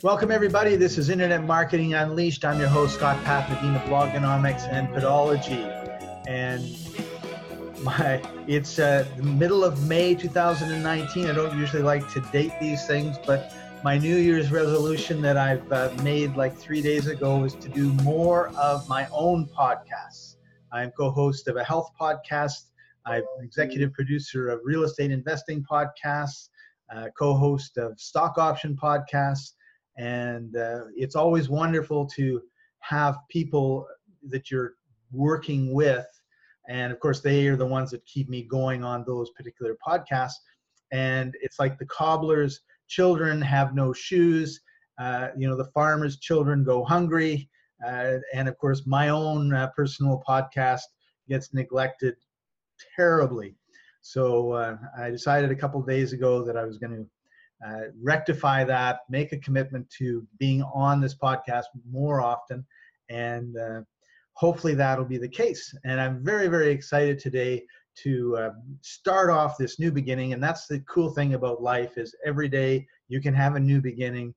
Welcome, everybody. This is Internet Marketing Unleashed. I'm your host, Scott Papadina, Blogonomics and Podology. And my it's uh, the middle of May 2019. I don't usually like to date these things, but my New Year's resolution that I've uh, made like three days ago is to do more of my own podcasts. I'm co host of a health podcast, I'm executive producer of real estate investing podcasts, uh, co host of stock option podcasts and uh, it's always wonderful to have people that you're working with. And of course they are the ones that keep me going on those particular podcasts. And it's like the cobbler's children have no shoes. Uh, you know the farmer's children go hungry. Uh, and of course my own uh, personal podcast gets neglected terribly. So uh, i decided a couple days ago that i was going to uh, rectify that, make a commitment to being on this podcast more often, and uh, hopefully that'll be the case. And I'm very, very excited today to uh, start off this new beginning. And that's the cool thing about life is every day you can have a new beginning.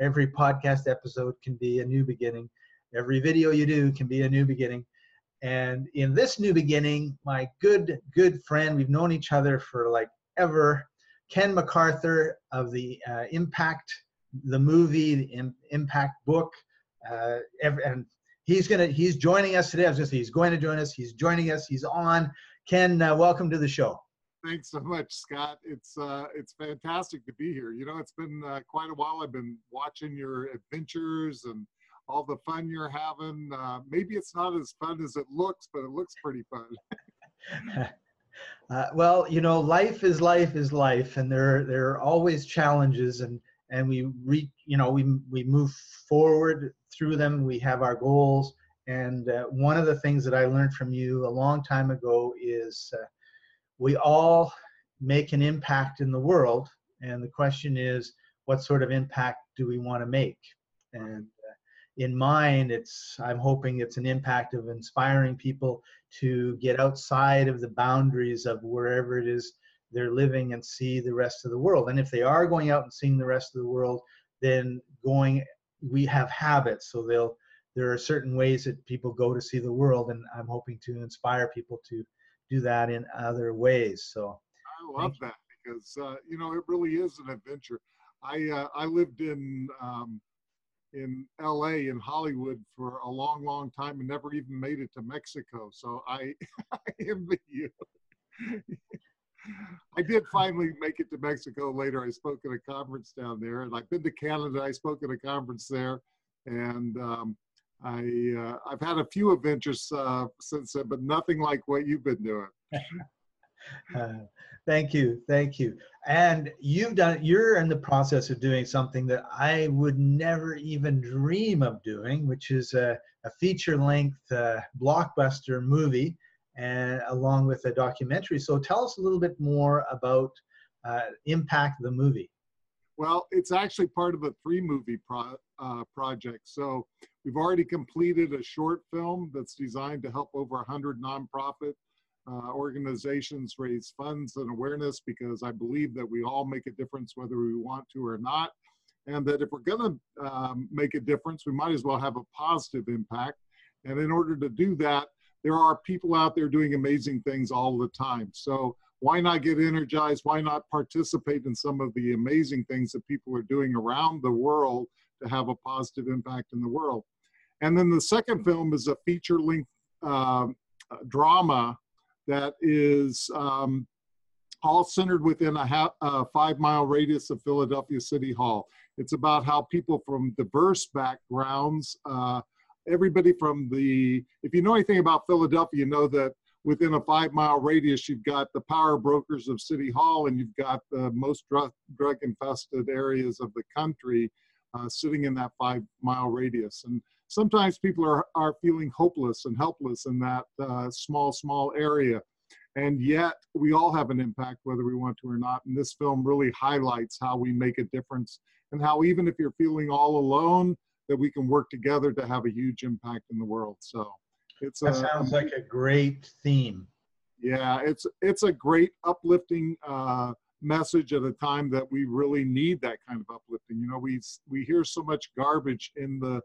Every podcast episode can be a new beginning. Every video you do can be a new beginning. And in this new beginning, my good, good friend, we've known each other for like ever, Ken McArthur of the uh, Impact, the movie, the Impact book, uh, and he's gonna he's joining us today. I was gonna say he's going to join us. He's joining us. He's on. Ken, uh, welcome to the show. Thanks so much, Scott. It's uh, it's fantastic to be here. You know, it's been uh, quite a while. I've been watching your adventures and all the fun you're having. Uh, maybe it's not as fun as it looks, but it looks pretty fun. Uh, well, you know, life is life is life, and there there are always challenges, and and we re, you know we we move forward through them. We have our goals, and uh, one of the things that I learned from you a long time ago is uh, we all make an impact in the world, and the question is, what sort of impact do we want to make? And in mind it's i'm hoping it's an impact of inspiring people to get outside of the boundaries of wherever it is they're living and see the rest of the world. And if they are going out and seeing the rest of the world then going we have habits. So they'll there are certain ways that people go to see the world and i'm hoping to inspire people to do that in other ways. So i love that because uh, you know it really is an adventure. I uh, i lived in um, in LA in Hollywood for a long, long time and never even made it to Mexico. So I, I envy you. I did finally make it to Mexico later. I spoke at a conference down there, and I've been to Canada. I spoke at a conference there, and um, I uh, I've had a few adventures uh, since then, but nothing like what you've been doing. Thank you, thank you. And you've done. You're in the process of doing something that I would never even dream of doing, which is a, a feature-length uh, blockbuster movie, and along with a documentary. So tell us a little bit more about uh, Impact the movie. Well, it's actually part of a three-movie pro, uh, project. So we've already completed a short film that's designed to help over 100 nonprofit uh, organizations raise funds and awareness because I believe that we all make a difference whether we want to or not. And that if we're going to um, make a difference, we might as well have a positive impact. And in order to do that, there are people out there doing amazing things all the time. So why not get energized? Why not participate in some of the amazing things that people are doing around the world to have a positive impact in the world? And then the second film is a feature length uh, drama that is um, all centered within a, a, five mile radius of Philadelphia City Hall. It's about how people from diverse backgrounds, uh, everybody from the, if you know anything about Philadelphia, you know that within a five mile radius, you've got the power brokers of City Hall and you've got the most drug, drug infested areas of the country uh, sitting in that five mile radius. And sometimes people are, are feeling hopeless and helpless in that uh, small, small area. And yet we all have an impact whether we want to or not. And this film really highlights how we make a difference and how even if you're feeling all alone, that we can work together to have a huge impact in the world. So it's that a, sounds like a great theme. Yeah, it's it's a great uplifting uh, message at a time that we really need that kind of uplifting. You know, we we hear so much garbage in the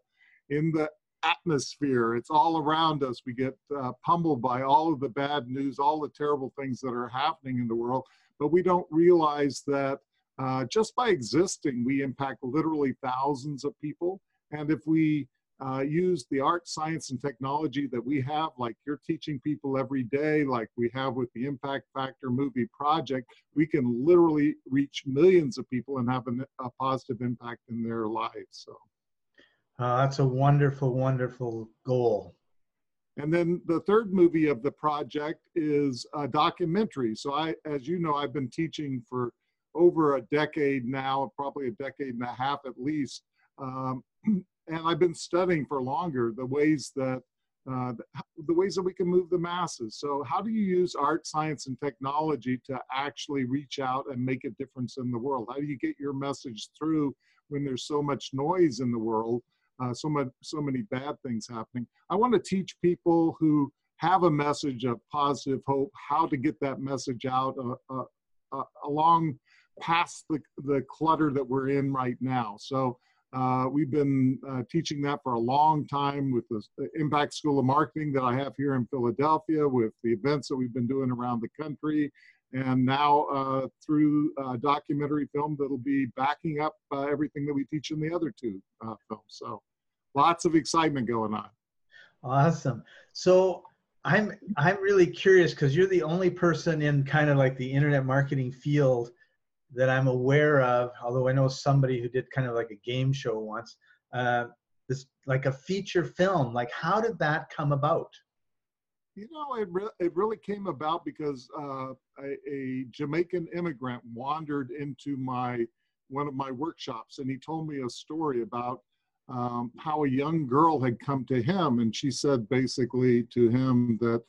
in the atmosphere. It's all around us. We get uh, pummeled by all of the bad news, all the terrible things that are happening in the world, but we don't realize that uh, just by existing, we impact literally thousands of people. And if we uh, use the art, science, and technology that we have, like you're teaching people every day, like we have with the Impact Factor movie project, we can literally reach millions of people and have an, a positive impact in their lives. So uh, that's a wonderful, wonderful goal. And then the third movie of the project is a documentary. So I, as you know, I've been teaching for over a decade now, probably a decade and a half at least. Um, and I've been studying for longer the ways that uh, the ways that we can move the masses. So how do you use art, science, and technology to actually reach out and make a difference in the world? How do you get your message through when there's so much noise in the world, uh, so much, so many bad things happening? I want to teach people who have a message of positive hope how to get that message out uh, uh, uh along past the, the clutter that we're in right now. So uh, we've been uh, teaching that for a long time with the Impact School of Marketing that I have here in Philadelphia, with the events that we've been doing around the country, and now uh, through documentary film that'll be backing up uh, everything that we teach in the other two uh, films. So lots of excitement going on. Awesome. So I'm I'm really curious because you're the only person in kind of like the internet marketing field that I'm aware of, although I know somebody who did kind of like a game show once, uh, this like a feature film. Like, how did that come about? You know, it, re- it really came about because uh, a, a, Jamaican immigrant wandered into my one of my workshops, and he told me a story about um, how a young girl had come to him, and she said basically to him that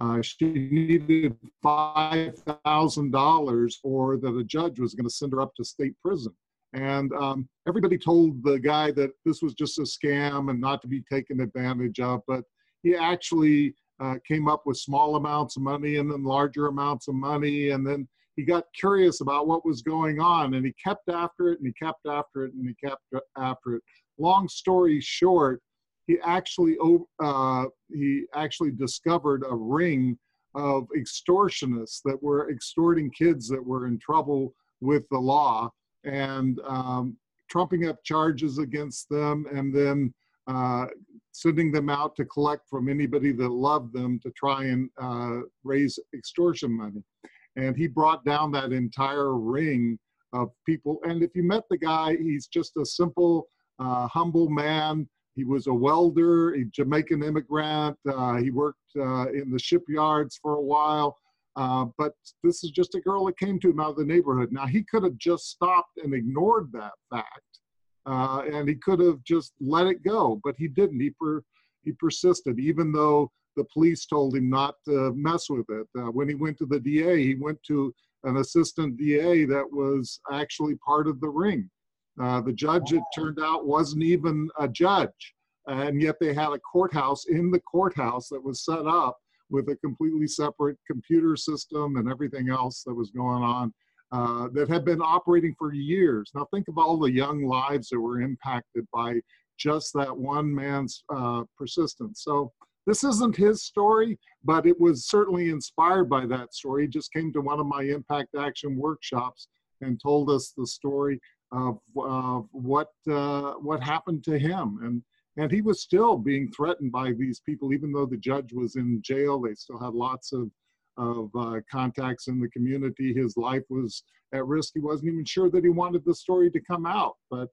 uh, she needed $5,000 or that a judge was going to send her up to state prison. And um, everybody told the guy that this was just a scam and not to be taken advantage of. But he actually uh, came up with small amounts of money and then larger amounts of money. And then he got curious about what was going on and he kept after it and he kept after it and he kept after it. Long story short, he actually uh, he actually discovered a ring of extortionists that were extorting kids that were in trouble with the law and um, trumping up charges against them and then uh, sending them out to collect from anybody that loved them to try and uh, raise extortion money. And he brought down that entire ring of people. And if you met the guy, he's just a simple, uh, humble man he was a welder, a Jamaican immigrant. Uh, he worked uh, in the shipyards for a while. Uh, but this is just a girl that came to him out of the neighborhood. Now, he could have just stopped and ignored that fact. Uh, and he could have just let it go, but he didn't. He, per, he persisted, even though the police told him not to mess with it. Uh, when he went to the DA, he went to an assistant DA that was actually part of the ring. Uh, the judge, it turned out, wasn't even a judge. And yet they had a courthouse in the courthouse that was set up with a completely separate computer system and everything else that was going on uh, that had been operating for years. Now, think of all the young lives that were impacted by just that one man's uh, persistence. So, this isn't his story, but it was certainly inspired by that story. He just came to one of my impact action workshops and told us the story of, of what uh, what happened to him, and and he was still being threatened by these people, even though the judge was in jail. They still had lots of of uh, contacts in the community. His life was at risk. He wasn't even sure that he wanted the story to come out, but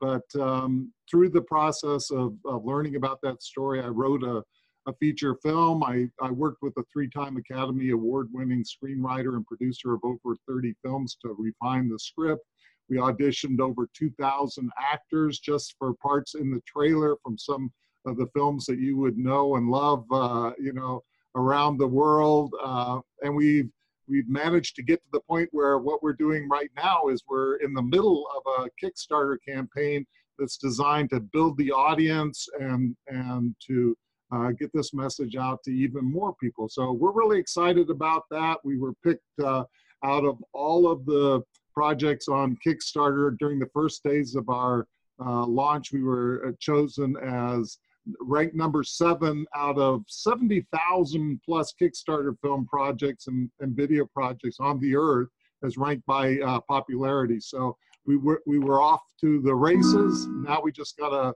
but um, through the process of, of learning about that story, I wrote a, a feature film. I, I worked with a three-time Academy Award-winning screenwriter and producer of over 30 films to refine the script. We auditioned over 2,000 actors just for parts in the trailer from some of the films that you would know and love, uh, you know, around the world. Uh, and we've we've managed to get to the point where what we're doing right now is we're in the middle of a Kickstarter campaign that's designed to build the audience and and to uh, get this message out to even more people. So we're really excited about that. We were picked uh, out of all of the projects on Kickstarter during the first days of our uh, launch, we were uh, chosen as ranked number seven out of 70,000 plus Kickstarter film projects and, and video projects on the earth as ranked by uh, popularity. So we were we were off to the races. Now we just gotta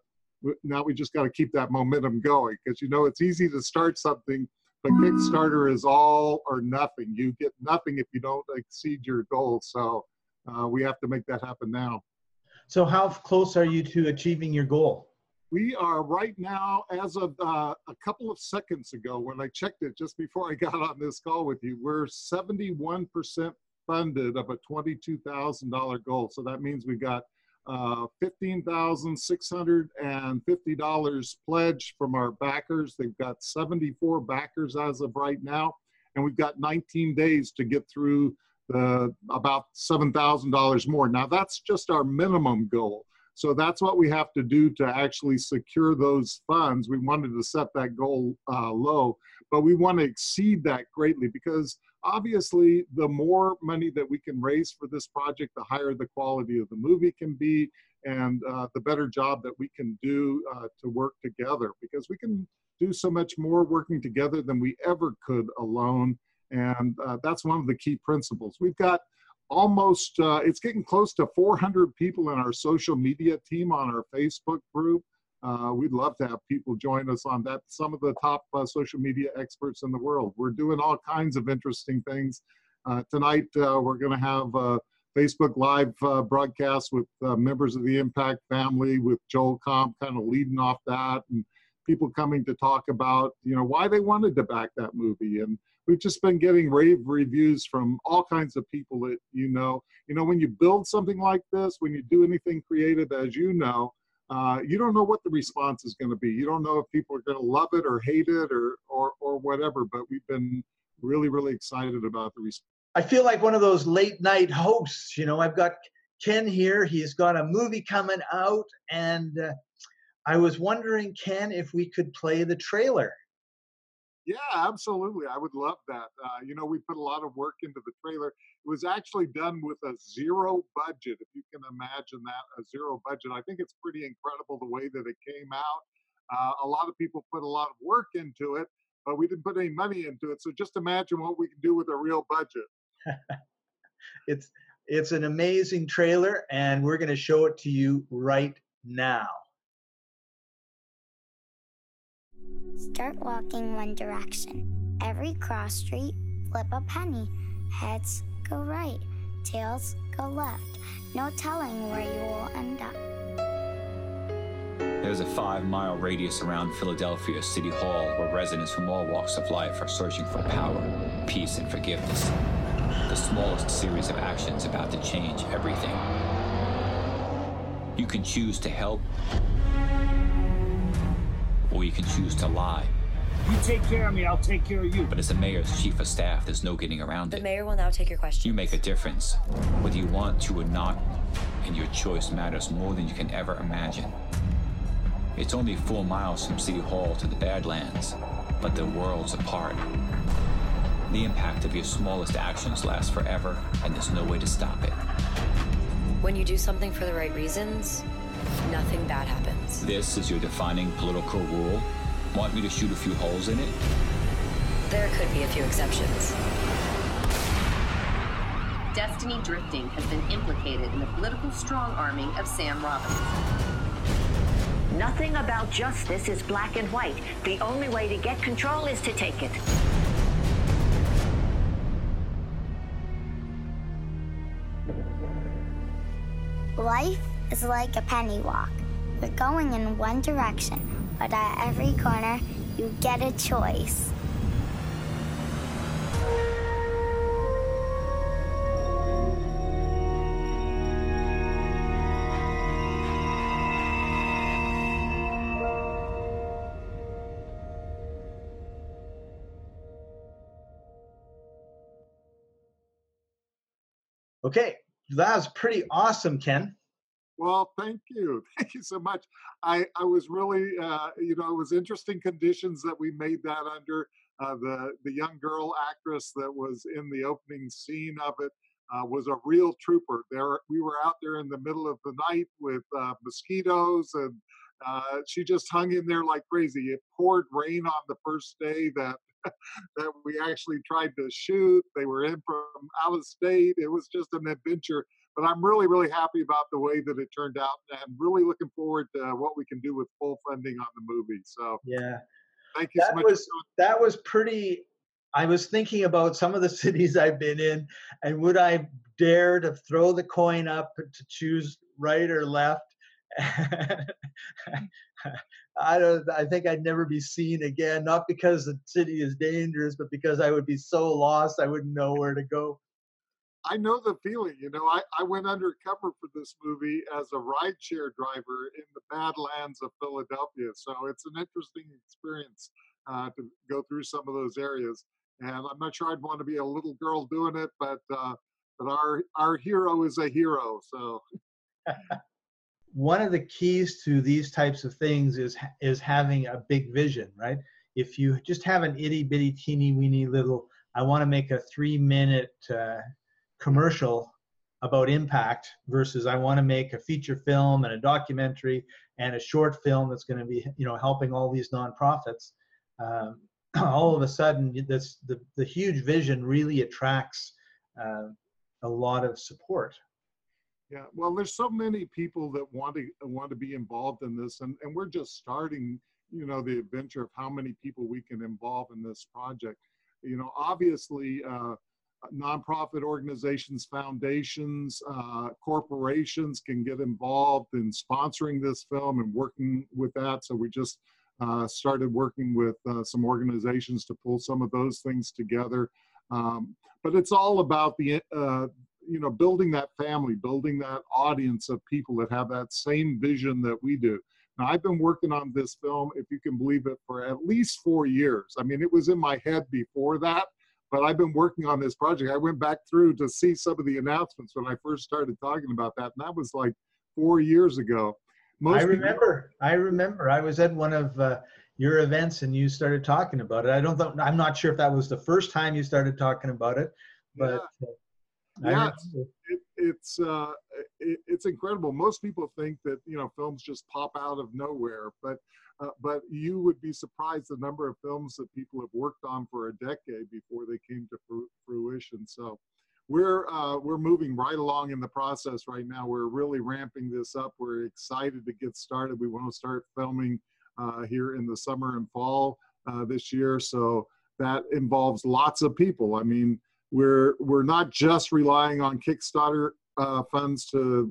now we just gotta keep that momentum going because you know it's easy to start something, but Kickstarter is all or nothing. You get nothing if you don't exceed your goal. So uh, we have to make that happen now. So how close are you to achieving your goal? We are right now, as of uh, a couple of seconds ago, when I checked it just before I got on this call with you, we're 71% funded of a $22,000 goal. So that means we've got uh, $15,650 pledged from our backers. They've got 74 backers as of right now, and we've got 19 days to get through the about $7,000 more. Now that's just our minimum goal. So that's what we have to do to actually secure those funds. We wanted to set that goal uh, low, but we want to exceed that greatly because obviously the more money that we can raise for this project, the higher the quality of the movie can be and uh, the better job that we can do uh, to work together because we can do so much more working together than we ever could alone. And uh, that's one of the key principles. We've got almost, uh, it's getting close to 400 people in our social media team on our Facebook group. Uh, we'd love to have people join us on that. Some of the top uh, social media experts in the world. We're doing all kinds of interesting things. Uh, tonight, uh, we're going to have a Facebook Live uh, broadcast with members of the Impact family, with Joel Comm kind of leading off that, and people coming to talk about, you know, why they wanted to back that movie and we've just been getting rave reviews from all kinds of people that you know. You know, when you build something like this, when you do anything creative, as you know, uh, you don't know what the response is going to be. You don't know if people are going to love it or hate it or or or whatever. But we've been really really excited about the response. I feel like one of those late night hosts. You know, I've got Ken here. He's got a movie coming out, and uh, I was wondering, Ken, if we could play the trailer. Yeah, absolutely. I would love that. Uh, you know, we put a lot of work into the trailer. It was actually done with a zero budget, if you can imagine that, a zero budget. I think it's pretty incredible the way that it came out. Uh, a lot of people put a lot of work into it, but we didn't put any money into it. So just imagine what we can do with a real budget. it's it's an amazing trailer, and we're going to show it to you right now. Start walking one direction. Every cross street, flip a penny. Heads go right, tails go left. No telling where you will end up. There's a five mile radius around Philadelphia City Hall where residents from all walks of life are searching for power, peace, and forgiveness. The smallest series of actions about to change everything. You can choose to help or you can choose to lie. You take care of me, I'll take care of you. But as the mayor's chief of staff, there's no getting around the it. The mayor will now take your question. You make a difference, whether you want to or not, and your choice matters more than you can ever imagine. It's only four miles from City Hall to the Badlands, but they're worlds apart. The impact of your smallest actions lasts forever, and there's no way to stop it. When you do something for the right reasons, nothing bad happens. This is your defining political rule? Want me to shoot a few holes in it? There could be a few exceptions. Destiny Drifting has been implicated in the political strong arming of Sam Robinson. Nothing about justice is black and white. The only way to get control is to take it. Life is like a penny walk. You're going in one direction, but at every corner, you get a choice. Okay, that was pretty awesome, Ken. Well, thank you. Thank you so much. I, I was really, uh, you know, it was interesting conditions that we made that under. Uh, the the young girl actress that was in the opening scene of it uh, was a real trooper. There, we were out there in the middle of the night with uh, mosquitoes, and uh, she just hung in there like crazy. It poured rain on the first day that that we actually tried to shoot. They were in from out of state. It was just an adventure. But I'm really, really happy about the way that it turned out, and I'm really looking forward to what we can do with full funding on the movie. So yeah, thank you that so much. Was, that was pretty. I was thinking about some of the cities I've been in, and would I dare to throw the coin up to choose right or left? I don't. I think I'd never be seen again. Not because the city is dangerous, but because I would be so lost I wouldn't know where to go. I know the feeling. You know, I, I went undercover for this movie as a rideshare driver in the Badlands of Philadelphia. So it's an interesting experience uh, to go through some of those areas. And I'm not sure I'd want to be a little girl doing it, but uh, but our our hero is a hero. So one of the keys to these types of things is is having a big vision, right? If you just have an itty bitty teeny weeny little, I want to make a three minute uh, commercial about impact versus I want to make a feature film and a documentary and a short film that's going to be you know helping all these nonprofits. Um, all of a sudden, this the the huge vision really attracts uh, a lot of support. Yeah, well, there's so many people that want to want to be involved in this, and and we're just starting, you know, the adventure of how many people we can involve in this project. You know, obviously, uh, nonprofit organizations, foundations, uh, corporations can get involved in sponsoring this film and working with that. So we just uh, started working with uh, some organizations to pull some of those things together. Um, but it's all about the uh, you know building that family building that audience of people that have that same vision that we do now i've been working on this film if you can believe it for at least four years i mean it was in my head before that but i've been working on this project. I went back through to see some of the announcements when i first started talking about that and that was like four years ago. Most i remember. People- i remember. I was at one of uh, your events and you started talking about it. I don't know i'm not sure if that was the first time you started talking about it but yeah. Uh, yeah, it, it's uh, it, it's incredible. Most people think that you know films just pop out of nowhere, but uh, but you would be surprised the number of films that people have worked on for a decade before they came to fruition. So we're uh, we're moving right along in the process right now. We're really ramping this up. We're excited to get started. We want to start filming uh, here in the summer and fall uh, this year. So that involves lots of people. I mean we're we're not just relying on Kickstarter uh, funds to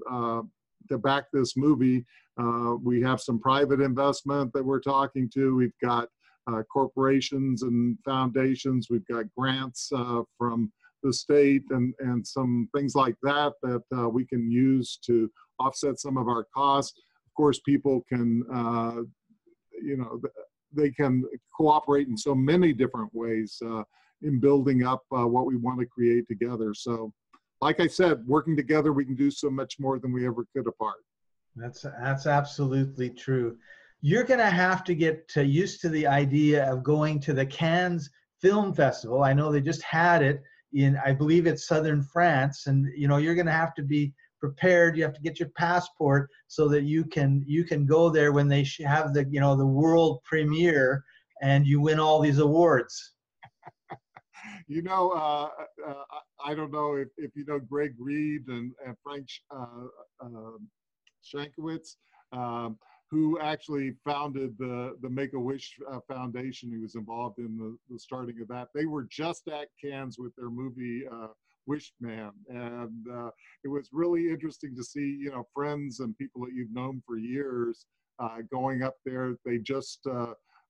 to back this movie. Uh, we have some private investment that we're talking to. We've got uh, corporations and foundations. We've got grants uh, from the state and and some things like that that uh, we can use to offset some of our costs. Of course, people can you know they can cooperate in so many different ways in building up uh, what we want to create together. So, like I said, working together, we can do so much more than we ever could apart. That's that's absolutely true. You're going to have to get to used to the idea of going to the Cannes Film Festival. I know they just had it in, I believe it's southern France, and you know you're going to have to be prepared. You have to get your passport so that you can you can go there when they have the you know the world premiere and you win all these awards you know, uh, uh, I don't know if, if you know Greg Reid and, and Frank uh, Shankwitz, um, who actually founded the, the Make-A-Wish uh, Foundation. He was involved in the, the starting of that. They were just at Cannes with their movie uh, Wish Man. And uh, it was really interesting to see, you know, friends and people that you've known for years going up there. They just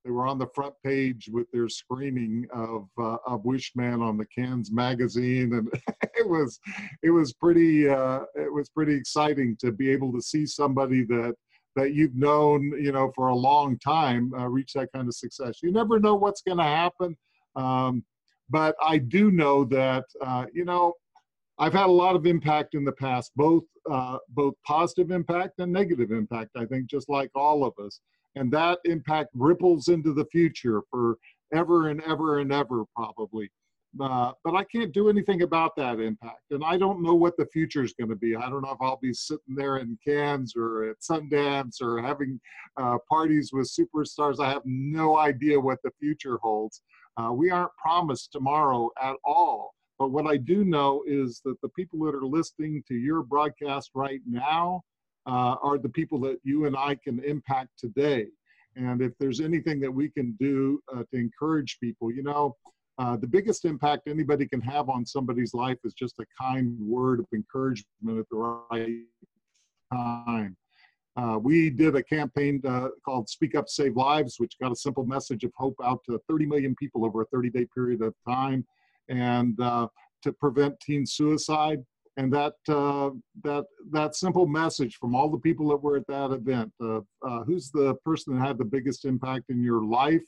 they were on the front page with their screening of uh, of Wish Man on the Cannes magazine, and it was it was pretty uh, it was pretty exciting to be able to see somebody that that you've known you know for a long time uh, reach that kind of success. You never know what's going to happen, um, but I do know that uh, you know I've had a lot of impact in the past, both uh, both positive impact and negative impact. I think just like all of us and that impact ripples into the future for ever and ever and ever, probably. Uh, but I can't do anything about that impact. And I don't know what the future is going to be. I don't know if I'll be sitting there in Cannes or at Sundance or having uh, parties with superstars. I have no idea what the future holds. Uh, we aren't promised tomorrow at all. But what I do know is that the people that are listening to your broadcast right now uh, are the people that you and I can impact today. And if there's anything that we can do uh, to encourage people, you know, uh, the biggest impact anybody can have on somebody's life is just a kind word of encouragement at the right time. Uh, we did a campaign uh, called Speak Up, Save Lives, which got a simple message of hope out to 30 million people over a 30 day period of time and uh, to prevent teen suicide. And that, uh, that, that simple message from all the people that were at that event who's the person that had the biggest impact in your life?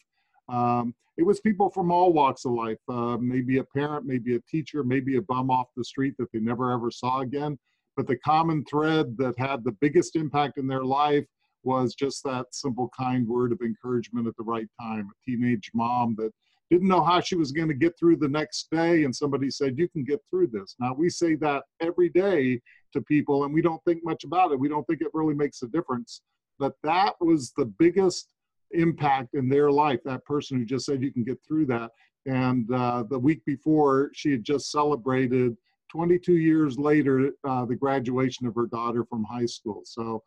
Um, it was people from all walks of life, uh, maybe a parent, maybe a teacher, maybe a bum off the street that they never ever saw again. But the common thread that had the biggest impact in their life was just that simple, kind word of encouragement at the right time. A teenage mom that didn't know how she was going to get through the next day, and somebody said, You can get through this. Now, we say that every day to people, and we don't think much about it. We don't think it really makes a difference. But that was the biggest impact in their life. That person who just said you can get through that. And uh, the week before, she had just celebrated 22 years later uh, the graduation of her daughter from high school. So,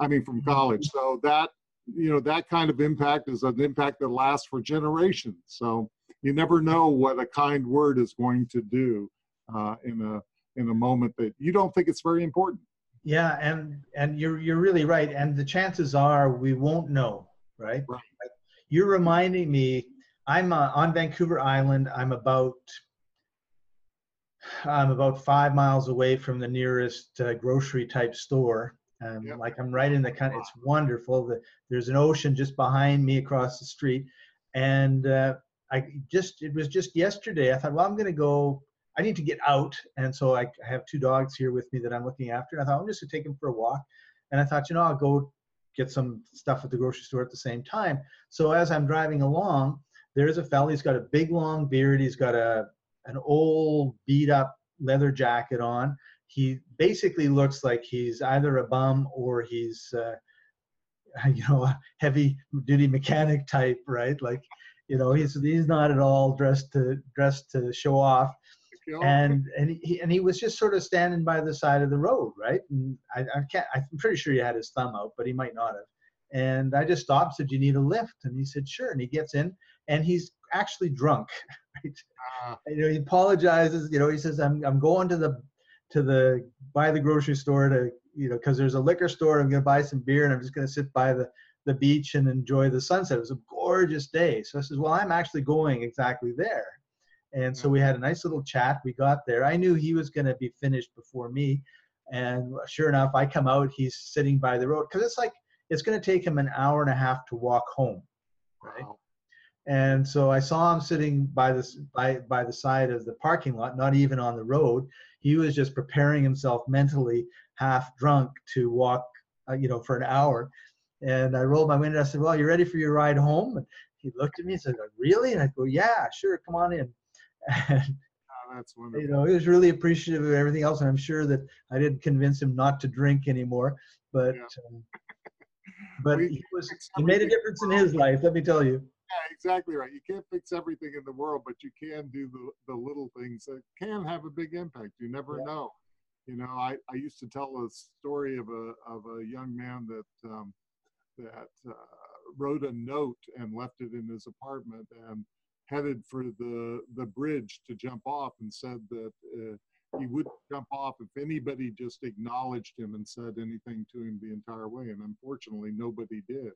I mean, from college. So that you know that kind of impact is an impact that lasts for generations. So you never know what a kind word is going to do uh, in a in a moment that you don't think it's very important. Yeah, and and you're you're really right. And the chances are we won't know right? Right. You're reminding me. I'm uh, on Vancouver Island. I'm about I'm about five miles away from the nearest uh, grocery type store. Um, yep. Like I'm right in the kind. It's wonderful. The, there's an ocean just behind me across the street, and uh, I just it was just yesterday. I thought, well, I'm going to go. I need to get out, and so I, I have two dogs here with me that I'm looking after. And I thought I'm just going to take them for a walk, and I thought, you know, I'll go get some stuff at the grocery store at the same time. So as I'm driving along, there's a fella. He's got a big long beard. He's got a an old beat up leather jacket on. He basically looks like he's either a bum or he's uh, you know a heavy duty mechanic type, right? Like you know he's he's not at all dressed to dressed to show off and and he and he was just sort of standing by the side of the road, right? And I, I can't. I'm pretty sure he had his thumb out, but he might not have. And I just stopped, said, "You need a lift?" And he said, "Sure." And he gets in, and he's actually drunk. Right? Uh, you know, he apologizes. You know, he says, "I'm I'm going to the to the by the grocery store to you know because there's a liquor store. I'm going to buy some beer, and I'm just going to sit by the the beach and enjoy the sunset. It was a gorgeous day. So I says, "Well, I'm actually going exactly there." And so we mm-hmm. had a nice little chat. We got there. I knew he was going to be finished before me. And sure enough, I come out, he's sitting by the road because it's like, it's going to take him an hour and a half to walk home. Right. Wow. And so I saw him sitting by this by by the side of the parking lot, not even on the road. He was just preparing himself mentally, half drunk, to walk, uh, you know, for an hour. And I rolled my window. I said, "Well, you ready for your ride home?" And he looked at me and said, "Really?" And I go, "Yeah, sure. Come on in." And, oh, that's wonderful. You know, he was really appreciative of everything else, and I'm sure that I didn't convince him not to drink anymore. But yeah. um, but we, he was he made a difference in his life. Let me tell you. Yeah, exactly right. You can't fix everything in the world, but you can do the, the little things that can have a big impact. You never yeah. know. You know, I, I used to tell a story of a of a young man that um, that uh, wrote a note and left it in his apartment and headed for the the bridge to jump off and said that uh, he would jump off if anybody just acknowledged him and said anything to him the entire way and unfortunately nobody did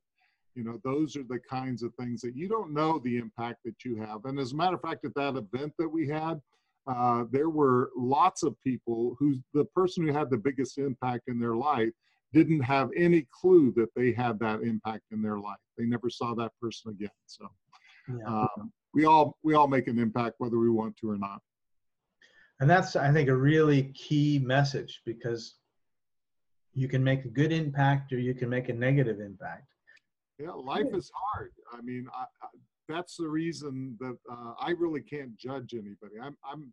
you know those are the kinds of things that you don't know the impact that you have. And as a matter of fact at that event that we had uh, there were lots of people who the person who had the biggest impact in their life didn't have any clue that they had that impact in their life. They never saw that person again. So yeah. um, we all we all make an impact whether we want to or not. And that's i think a really key message because you can make a good impact or you can make a negative impact yeah life is hard i mean I, I, that's the reason that uh, I really can't judge anybody. I'm, I'm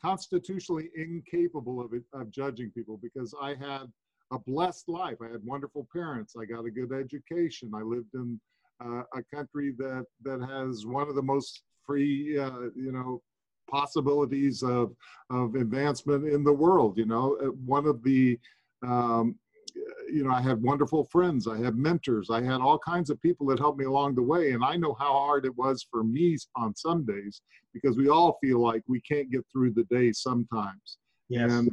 constitutionally incapable of it, of judging people because I had a blessed life. I had wonderful parents. I got a good education. I lived in uh, a country that that has one of the most free, uh, you know, possibilities of of advancement in the world. You know, uh, one of the um, you know, I had wonderful friends. I had mentors. I had all kinds of people that helped me along the way. And I know how hard it was for me on some days because we all feel like we can't get through the day sometimes. Yes. And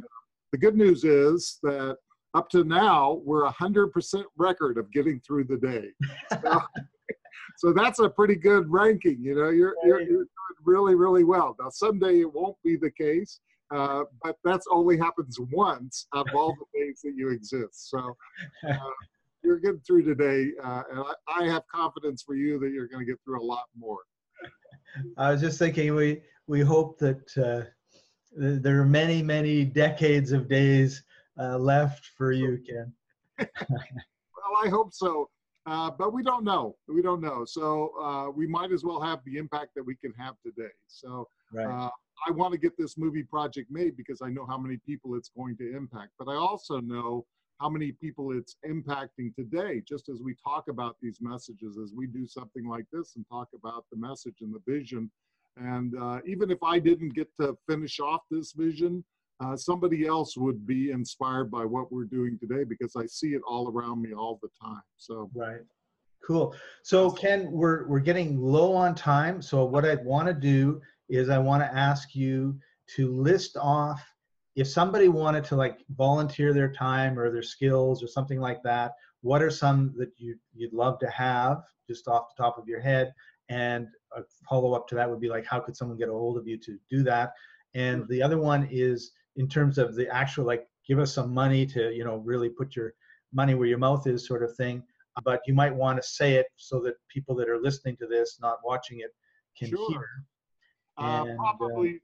the good news is that up to now, we're a 100% record of getting through the day. So, so that's a pretty good ranking. You know, you're, you're, you're doing really, really well. Now, someday it won't be the case. Uh, but that's only happens once out of all the days that you exist. So uh, you're getting through today, uh, and I, I, have confidence for you that you're going to get through a lot more. I was just thinking we we hope that uh, there are many many decades of days uh, left for you, Ken. well, I hope so. Uh, but we don't know. We don't know. So we might as well have the impact that we can have today. So right. I want to get this movie project made because I know how many people it's going to impact. But I also know how many people it's impacting today, just as we talk about these messages, as we do something like this and talk about the message and the vision. And uh, even if I didn't get to finish off this vision, uh, somebody else would be inspired by what we're doing today because I see it all around me all the time. So, right. Cool. So Ken, we're we're getting low on time. So what I want to do is I want to ask you to list off if somebody wanted to like volunteer their time or their skills or something like that what are some that you you'd love to have just off the top of your head and a follow up to that would be like how could someone get a hold of you to do that and the other one is in terms of the actual like give us some money to you know really put your money where your mouth is sort of thing but you might want to say it so that people that are listening to this not watching it can sure. hear uh, and, uh, probably, uh,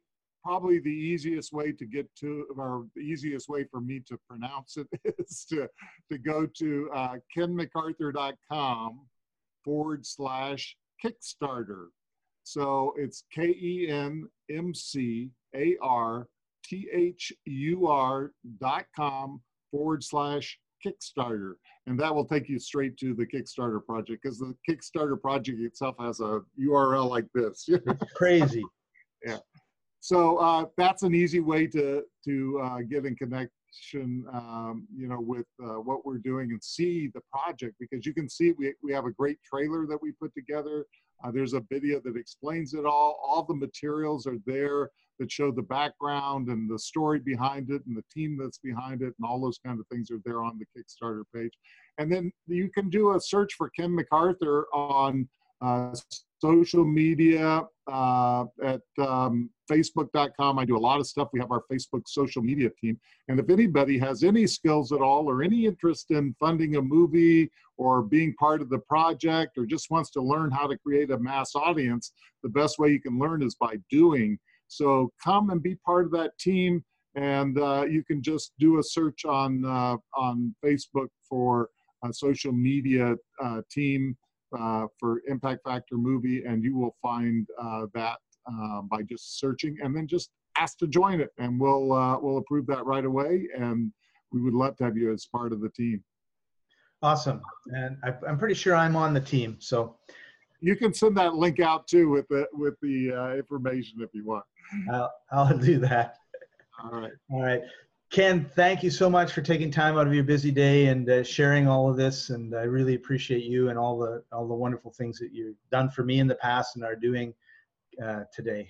probably the easiest way to get to, or the easiest way for me to pronounce it is to to go to uh, kenmcarthur.com forward slash Kickstarter. So it's K E N M C A R T H U R dot com forward slash Kickstarter. And that will take you straight to the Kickstarter project because the Kickstarter project itself has a URL like this. it's crazy yeah. So uh, that's an easy way to to uh, get in connection, um, you know, with uh, what we're doing and see the project because you can see we we have a great trailer that we put together. Uh, there's a video that explains it all. All the materials are there that show the background and the story behind it and the team that's behind it and all those kind of things are there on the Kickstarter page. And then you can do a search for Ken McArthur on uh, social media uh, at um, facebook.com. I do a lot of stuff. We have our Facebook social media team. And if anybody has any skills at all or any interest in funding a movie or being part of the project or just wants to learn how to create a mass audience, the best way you can learn is by doing. So come and be part of that team. And uh, you can just do a search on, uh, on Facebook for a social media uh, team uh, for Impact Factor movie, and you will find uh, that uh, by just searching, and then just ask to join it, and we'll uh, we'll approve that right away, and we would love to have you as part of the team. Awesome, and I, am pretty sure I'm on the team, so you can send that link out too with the with the uh, information if you want. I'll, I'll do that. All right. All right. Ken, thank you so much for taking time out of your busy day and uh, sharing all of this. And I really appreciate you and all the all the wonderful things that you've done for me in the past and are doing uh, today.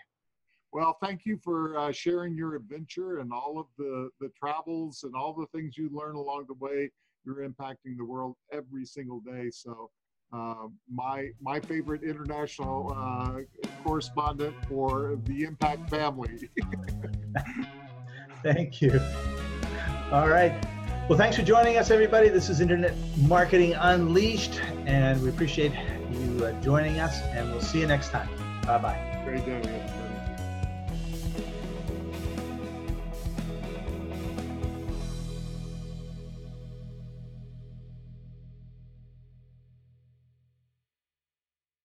Well, thank you for uh, sharing your adventure and all of the the travels and all the things you learn along the way. You're impacting the world every single day. So, uh, my my favorite international uh, correspondent for the Impact family. Thank you. All right. Well, thanks for joining us, everybody. This is Internet Marketing Unleashed, and we appreciate you uh, joining us, and we'll see you next time. Bye bye. Great day.